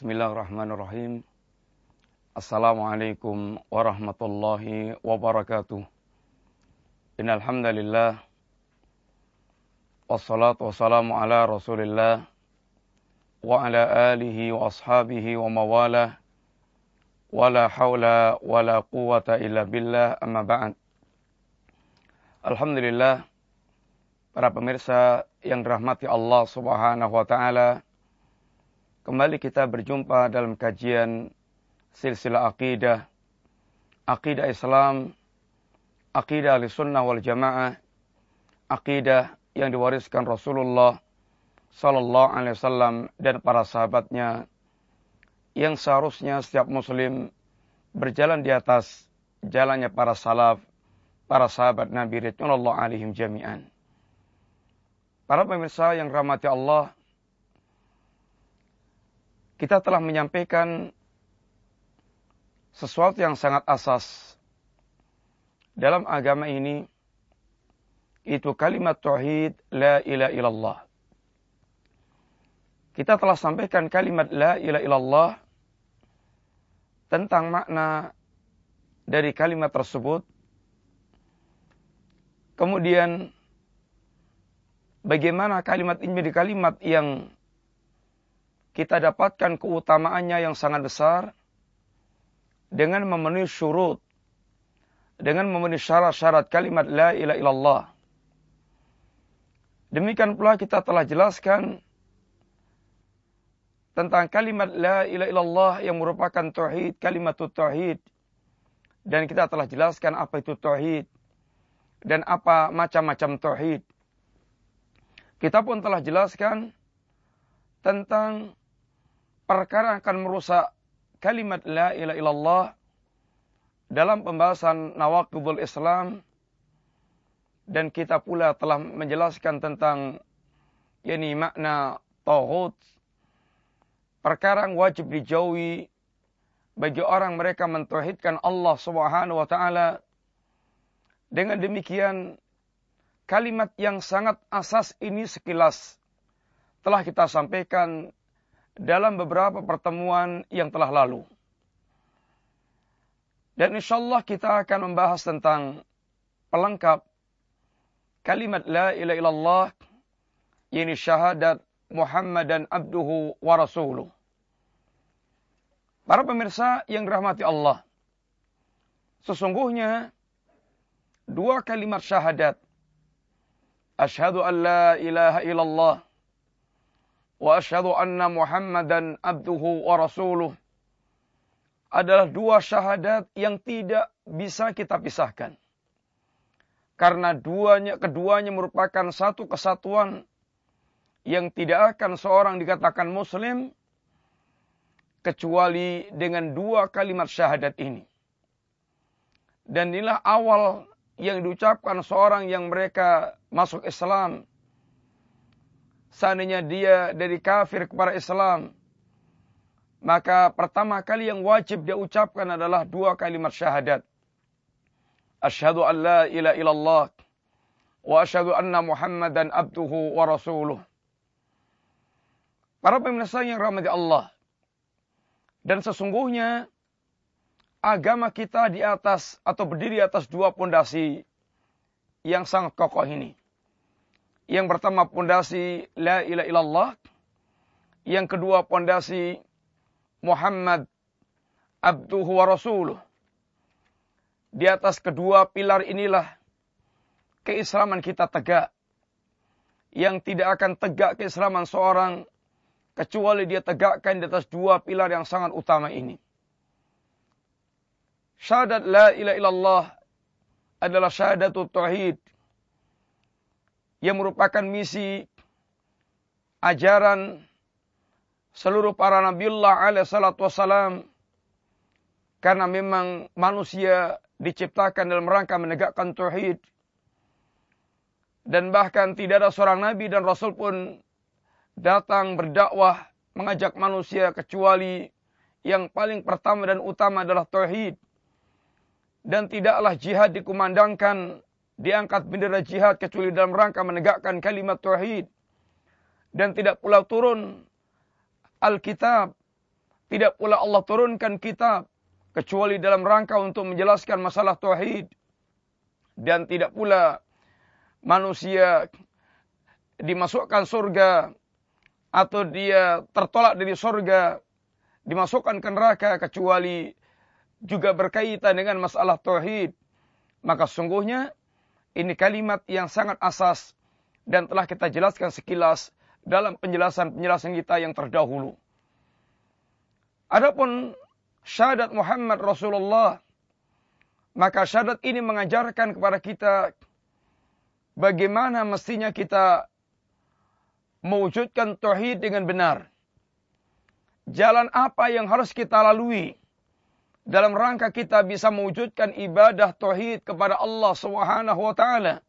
Bismillahirrahmanirrahim. Assalamualaikum warahmatullahi wabarakatuh. Innal hamdalillah wassalatu wassalamu ala Rasulillah wa ala alihi wa ashabihi wa mawalah wala haula wala quwata illa billah amma ba'd. Alhamdulillah para pemirsa yang dirahmati Allah Subhanahu wa taala Kembali kita berjumpa dalam kajian silsilah akidah, akidah Islam, akidah sunnah wal jamaah, akidah yang diwariskan Rasulullah Sallallahu Alaihi Wasallam dan para sahabatnya yang seharusnya setiap muslim berjalan di atas jalannya para salaf, para sahabat Nabi Ridwanullah alaihim jami'an. Para pemirsa yang rahmati Allah, kita telah menyampaikan sesuatu yang sangat asas dalam agama ini itu kalimat tauhid la ilaha illallah. Kita telah sampaikan kalimat la ilaha illallah tentang makna dari kalimat tersebut. Kemudian bagaimana kalimat ini menjadi kalimat yang kita dapatkan keutamaannya yang sangat besar dengan memenuhi syurut, dengan memenuhi syarat-syarat kalimat la ilaha illallah. Demikian pula kita telah jelaskan tentang kalimat la ilaha illallah yang merupakan tauhid, kalimat tauhid. Dan kita telah jelaskan apa itu tauhid dan apa macam-macam tauhid. Kita pun telah jelaskan tentang perkara akan merusak kalimat la ilaha illallah dalam pembahasan nawaqidul Islam. Dan kita pula telah menjelaskan tentang yakni makna tauhid. Perkara yang wajib dijauhi bagi orang mereka mentauhidkan Allah Subhanahu wa taala. Dengan demikian kalimat yang sangat asas ini sekilas telah kita sampaikan dalam beberapa pertemuan yang telah lalu. Dan insya Allah kita akan membahas tentang pelengkap kalimat la ilaha illallah ini syahadat Muhammad dan abduhu wa rasuluh. Para pemirsa yang dirahmati Allah. Sesungguhnya dua kalimat syahadat. Asyhadu an la ilaha illallah asyhadu anna Muhammadan abduhu rasuluh adalah dua syahadat yang tidak bisa kita pisahkan. Karena duanya, keduanya merupakan satu kesatuan yang tidak akan seorang dikatakan muslim kecuali dengan dua kalimat syahadat ini. Dan inilah awal yang diucapkan seorang yang mereka masuk Islam seandainya dia dari kafir kepada Islam, maka pertama kali yang wajib dia ucapkan adalah dua kalimat syahadat. Asyhadu an la ilaha illallah wa asyhadu anna Muhammadan abduhu wa rasuluh. Para pemirsa yang rahmati Allah. Dan sesungguhnya agama kita di atas atau berdiri atas dua pondasi yang sangat kokoh ini. Yang pertama pondasi la ilaha illallah. Yang kedua pondasi Muhammad abduhu wa rasuluh. Di atas kedua pilar inilah keislaman kita tegak. Yang tidak akan tegak keislaman seorang kecuali dia tegakkan di atas dua pilar yang sangat utama ini. Syahadat la ilaha illallah adalah syahadatul tauhid yang merupakan misi ajaran seluruh para nabiullah alaihi salatu wassalam. Karena memang manusia diciptakan dalam rangka menegakkan tauhid. Dan bahkan tidak ada seorang nabi dan rasul pun datang berdakwah mengajak manusia kecuali yang paling pertama dan utama adalah tauhid. Dan tidaklah jihad dikumandangkan diangkat bendera jihad kecuali dalam rangka menegakkan kalimat tauhid. Dan tidak pula turun Alkitab. Tidak pula Allah turunkan kitab kecuali dalam rangka untuk menjelaskan masalah tauhid. Dan tidak pula manusia dimasukkan surga atau dia tertolak dari surga dimasukkan ke neraka kecuali juga berkaitan dengan masalah tauhid. Maka sungguhnya ini kalimat yang sangat asas dan telah kita jelaskan sekilas dalam penjelasan-penjelasan kita yang terdahulu. Adapun syahadat Muhammad Rasulullah, maka syahadat ini mengajarkan kepada kita bagaimana mestinya kita mewujudkan tauhid dengan benar. Jalan apa yang harus kita lalui dalam rangka kita bisa mewujudkan ibadah tauhid kepada Allah Subhanahu wa taala.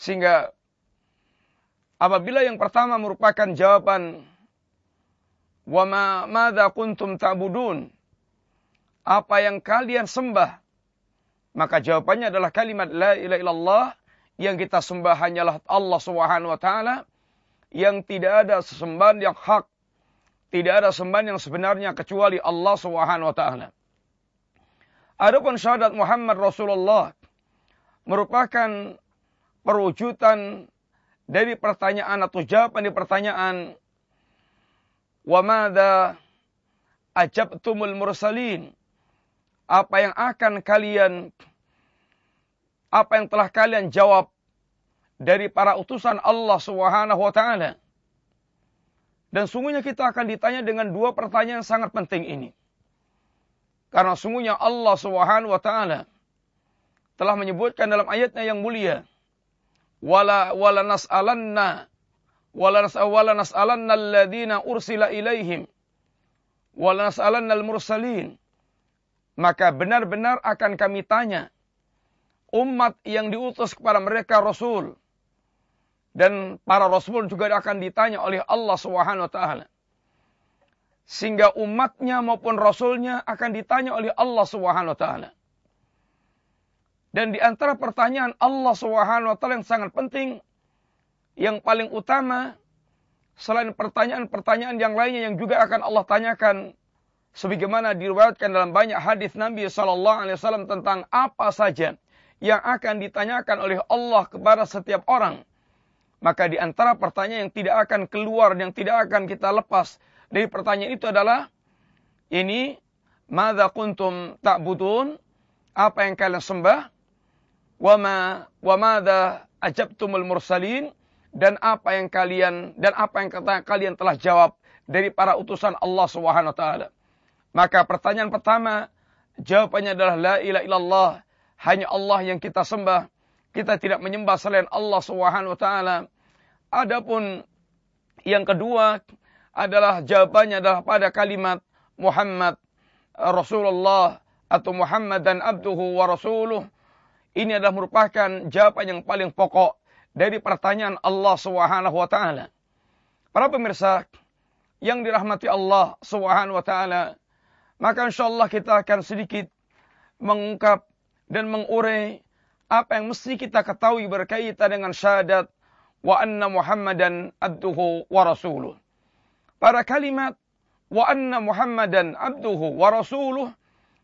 Sehingga apabila yang pertama merupakan jawaban Wa ma madza kuntum ta'budun? Apa yang kalian sembah? Maka jawabannya adalah kalimat la ilaha illallah yang kita sembah hanyalah Allah Subhanahu wa taala yang tidak ada sesembahan yang hak, tidak ada sembahan yang sebenarnya kecuali Allah Subhanahu wa taala. Adapun syahadat Muhammad Rasulullah merupakan perwujudan dari pertanyaan atau jawaban di pertanyaan Wa madza ajabtumul mursalin? Apa yang akan kalian apa yang telah kalian jawab dari para utusan Allah Subhanahu wa taala? Dan sungguhnya kita akan ditanya dengan dua pertanyaan yang sangat penting ini. Karena sungguhnya Allah Subhanahu wa taala telah menyebutkan dalam ayatnya yang mulia, "Wala wala nas'alanna wala nas'alanna alladhina ursila ilaihim wala nas'alanna al-mursalin maka benar-benar akan kami tanya umat yang diutus kepada mereka rasul dan para rasul juga akan ditanya oleh Allah Subhanahu wa taala. Sehingga umatnya maupun rasulnya akan ditanya oleh Allah Subhanahu wa taala. Dan di antara pertanyaan Allah Subhanahu wa taala yang sangat penting yang paling utama selain pertanyaan-pertanyaan yang lainnya yang juga akan Allah tanyakan sebagaimana diriwayatkan dalam banyak hadis Nabi sallallahu alaihi wasallam tentang apa saja yang akan ditanyakan oleh Allah kepada setiap orang maka di antara pertanyaan yang tidak akan keluar yang tidak akan kita lepas dari pertanyaan itu adalah ini madza kuntum ta'budun apa yang kalian sembah wa ma wa madza ajabtumul mursalin dan apa yang kalian dan apa yang kata kalian telah jawab dari para utusan Allah Subhanahu wa taala. Maka pertanyaan pertama jawabannya adalah la ilaha illallah, hanya Allah yang kita sembah. Kita tidak menyembah selain Allah Subhanahu wa taala. Adapun yang kedua adalah jawabannya adalah pada kalimat Muhammad Rasulullah atau Muhammad dan abduhu wa rasuluh. Ini adalah merupakan jawaban yang paling pokok dari pertanyaan Allah Subhanahu wa taala. Para pemirsa yang dirahmati Allah Subhanahu wa taala, maka insyaallah kita akan sedikit mengungkap dan mengurai apa yang mesti kita ketahui berkaitan dengan syahadat wa anna Muhammadan abduhu wa rasuluh. Pada kalimat wa anna Muhammadan abduhu wa rasuluh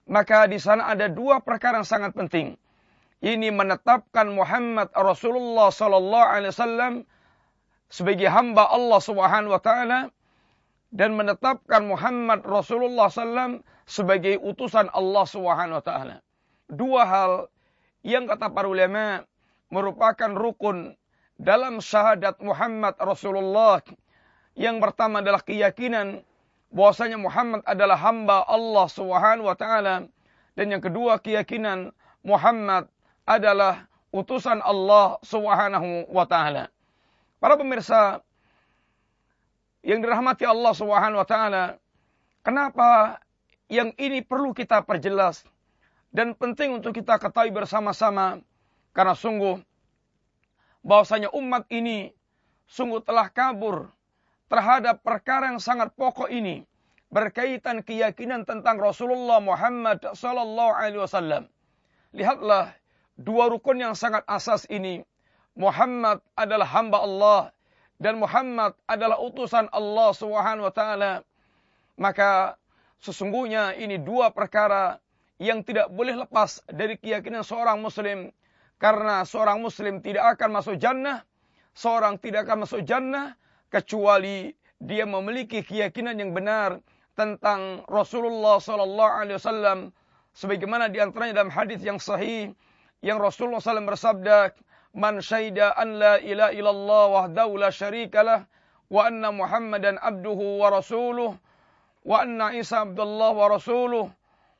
maka di sana ada dua perkara yang sangat penting ini menetapkan Muhammad Rasulullah sallallahu alaihi wasallam sebagai hamba Allah Subhanahu wa taala dan menetapkan Muhammad Rasulullah sallam sebagai utusan Allah Subhanahu wa taala. Dua hal yang kata para ulama merupakan rukun dalam syahadat Muhammad Rasulullah. Yang pertama adalah keyakinan bahwasanya Muhammad adalah hamba Allah Subhanahu wa taala dan yang kedua keyakinan Muhammad adalah utusan Allah Subhanahu wa taala. Para pemirsa yang dirahmati Allah Subhanahu wa taala, kenapa yang ini perlu kita perjelas dan penting untuk kita ketahui bersama-sama karena sungguh bahwasanya umat ini sungguh telah kabur terhadap perkara yang sangat pokok ini berkaitan keyakinan tentang Rasulullah Muhammad sallallahu alaihi wasallam. Lihatlah dua rukun yang sangat asas ini. Muhammad adalah hamba Allah dan Muhammad adalah utusan Allah Subhanahu wa taala. Maka sesungguhnya ini dua perkara yang tidak boleh lepas dari keyakinan seorang muslim. Karena seorang muslim tidak akan masuk jannah. Seorang tidak akan masuk jannah kecuali dia memiliki keyakinan yang benar tentang Rasulullah sallallahu alaihi wasallam sebagaimana di antaranya dalam hadis yang sahih yang Rasulullah SAW bersabda man syaida an la ilaha illallah wahdahu la syarikalah wa anna muhammadan abduhu wa rasuluh wa anna isa abdullah wa rasuluh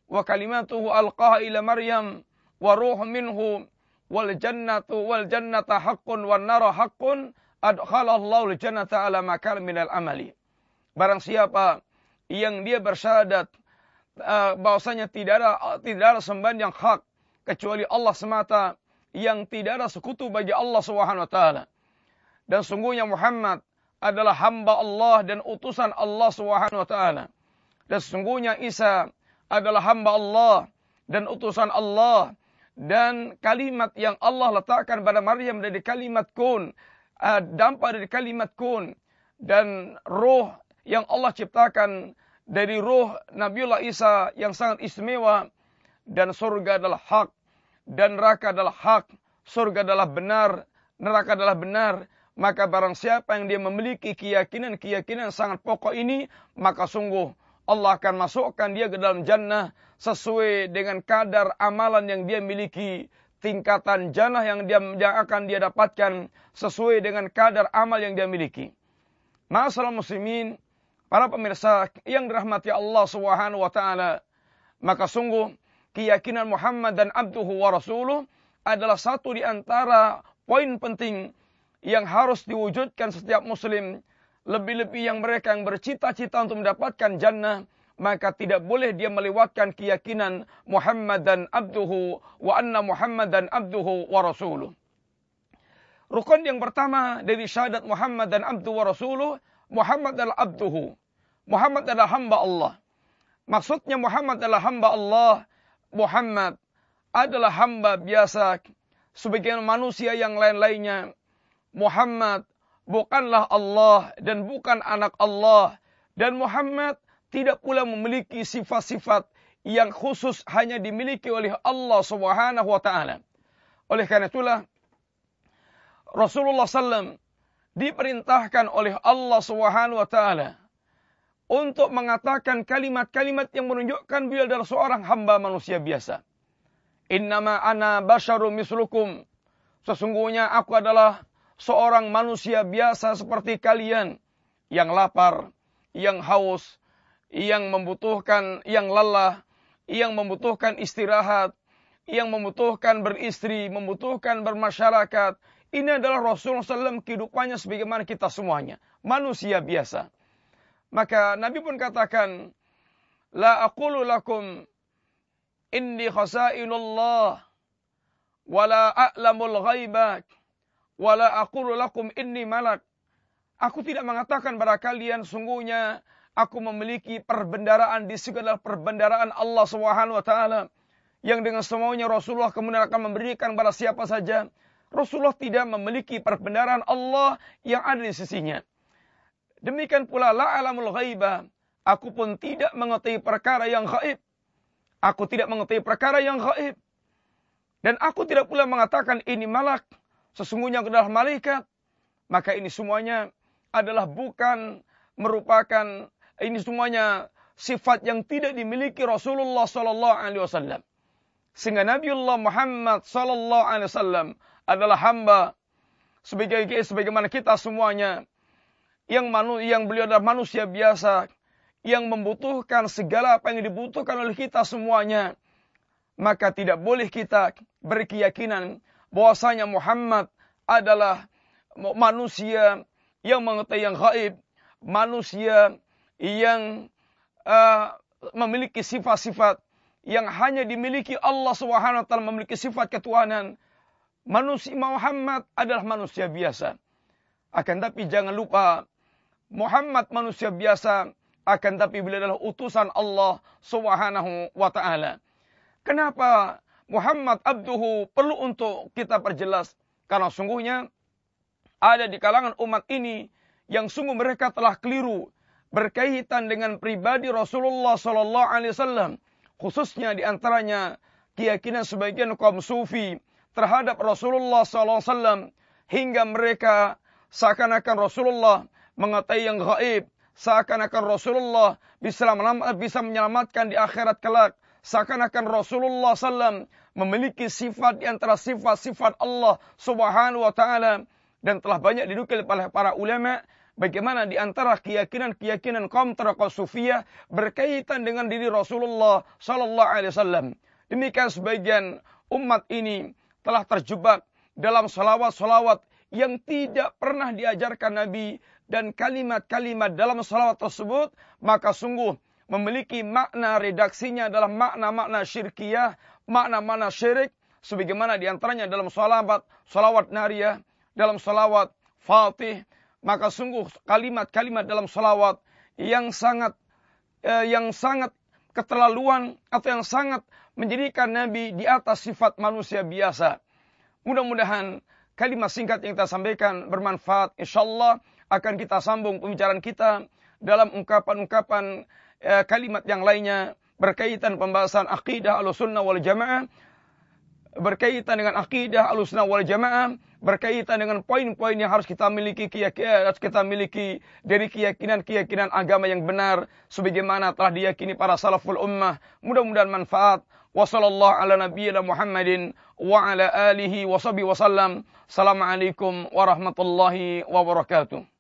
wa kalimatuhu alqaha ila maryam wa ruh minhu wal jannatu wal jannata haqqun wan nara haqqun adkhalallahu al jannata ala makal amali barang siapa yang dia bersyahadat uh, bahwasanya tidak ada tidak ada sembahan yang hak kecuali Allah semata yang tidak ada sekutu bagi Allah Subhanahu wa taala. Dan sungguhnya Muhammad adalah hamba Allah dan utusan Allah Subhanahu wa taala. Dan sungguhnya Isa adalah hamba Allah dan utusan Allah dan kalimat yang Allah letakkan pada Maryam dari kalimat kun, uh, dampak dari kalimat kun dan roh yang Allah ciptakan dari roh Nabiullah Isa yang sangat istimewa dan surga adalah hak dan neraka adalah hak, surga adalah benar, neraka adalah benar, maka barang siapa yang dia memiliki keyakinan-keyakinan sangat pokok ini, maka sungguh Allah akan masukkan dia ke dalam jannah sesuai dengan kadar amalan yang dia miliki, tingkatan jannah yang dia yang akan dia dapatkan sesuai dengan kadar amal yang dia miliki. Masalah muslimin, Para pemirsa yang dirahmati Allah Subhanahu wa taala, maka sungguh keyakinan Muhammad dan abduhu wa rasuluh adalah satu di antara poin penting yang harus diwujudkan setiap muslim lebih-lebih yang mereka yang bercita-cita untuk mendapatkan jannah maka tidak boleh dia melewatkan keyakinan Muhammad dan abduhu wa anna Muhammad dan abduhu wa rasuluh. Rukun yang pertama dari syahadat Muhammad dan abduhu wa rasuluh Muhammad adalah abduhu. Muhammad adalah hamba Allah. Maksudnya Muhammad adalah hamba Allah. Muhammad adalah hamba biasa sebagian manusia yang lain-lainnya. Muhammad bukanlah Allah dan bukan anak Allah. Dan Muhammad tidak pula memiliki sifat-sifat yang khusus hanya dimiliki oleh Allah Subhanahu wa taala. Oleh karena itulah Rasulullah SAW diperintahkan oleh Allah Subhanahu wa taala untuk mengatakan kalimat-kalimat yang menunjukkan beliau adalah seorang hamba manusia biasa. Innama ana basyarum mislukum. Sesungguhnya aku adalah seorang manusia biasa seperti kalian yang lapar, yang haus, yang membutuhkan, yang lelah, yang membutuhkan istirahat, yang membutuhkan beristri, membutuhkan bermasyarakat, ini adalah Rasulullah SAW kehidupannya sebagaimana kita semuanya. Manusia biasa. Maka Nabi pun katakan, La aqulu lakum inni khasainullah wala a'lamul ghaibak wala aqulu lakum inni malak. Aku tidak mengatakan pada kalian sungguhnya aku memiliki perbendaraan di segala perbendaraan Allah Subhanahu wa taala yang dengan semuanya Rasulullah kemudian akan memberikan pada siapa saja. Rasulullah tidak memiliki perbendaharaan Allah yang ada di sisinya. Demikian pula la alamul ghaibah. Aku pun tidak mengetahui perkara yang gaib. Aku tidak mengetahui perkara yang gaib. Dan aku tidak pula mengatakan ini malak. Sesungguhnya adalah malaikat. Maka ini semuanya adalah bukan merupakan ini semuanya sifat yang tidak dimiliki Rasulullah sallallahu alaihi wasallam. Sehingga Nabiullah Muhammad sallallahu alaihi wasallam adalah hamba sebagai sebagaimana kita semuanya yang manu, yang beliau adalah manusia biasa yang membutuhkan segala apa yang dibutuhkan oleh kita semuanya maka tidak boleh kita berkeyakinan bahwasanya Muhammad adalah manusia yang mengetahui yang gaib, manusia yang uh, memiliki sifat-sifat yang hanya dimiliki Allah Subhanahu wa taala memiliki sifat ketuhanan manusia Muhammad adalah manusia biasa. Akan tapi jangan lupa Muhammad manusia biasa akan tapi beliau adalah utusan Allah Subhanahu wa taala. Kenapa Muhammad abduhu perlu untuk kita perjelas? Karena sungguhnya ada di kalangan umat ini yang sungguh mereka telah keliru berkaitan dengan pribadi Rasulullah sallallahu alaihi wasallam, khususnya di antaranya keyakinan sebagian kaum sufi terhadap Rasulullah sallallahu alaihi wasallam hingga mereka seakan-akan Rasulullah mengetahui yang gaib, seakan-akan Rasulullah bisa menyelamatkan di akhirat kelak, seakan-akan Rasulullah SAW memiliki sifat di antara sifat-sifat Allah Subhanahu wa taala dan telah banyak didukil oleh para ulama bagaimana di antara keyakinan-keyakinan kaum terakhir sufiyah berkaitan dengan diri Rasulullah sallallahu alaihi wasallam. Demikian sebagian umat ini telah terjebak dalam salawat-salawat yang tidak pernah diajarkan Nabi dan kalimat-kalimat dalam salawat tersebut maka sungguh memiliki makna redaksinya dalam makna-makna syirkiyah, makna-makna syirik sebagaimana di antaranya dalam salawat, salawat nariyah, dalam salawat fatih, maka sungguh kalimat-kalimat dalam salawat yang sangat eh, yang sangat keterlaluan atau yang sangat menjadikan Nabi di atas sifat manusia biasa. Mudah-mudahan kalimat singkat yang kita sampaikan bermanfaat. InsyaAllah akan kita sambung pembicaraan kita dalam ungkapan-ungkapan kalimat yang lainnya berkaitan pembahasan akidah al-sunnah wal jamaah berkaitan dengan akidah al-sunnah wal jamaah berkaitan dengan poin-poin yang harus kita miliki harus kita miliki dari keyakinan-keyakinan agama yang benar sebagaimana telah diyakini para salaful ummah. Mudah-mudahan manfaat. Wa sallallahu ala Muhammadin wa ala alihi wa sahbihi wasallam assalamualaikum warahmatullahi wabarakatuh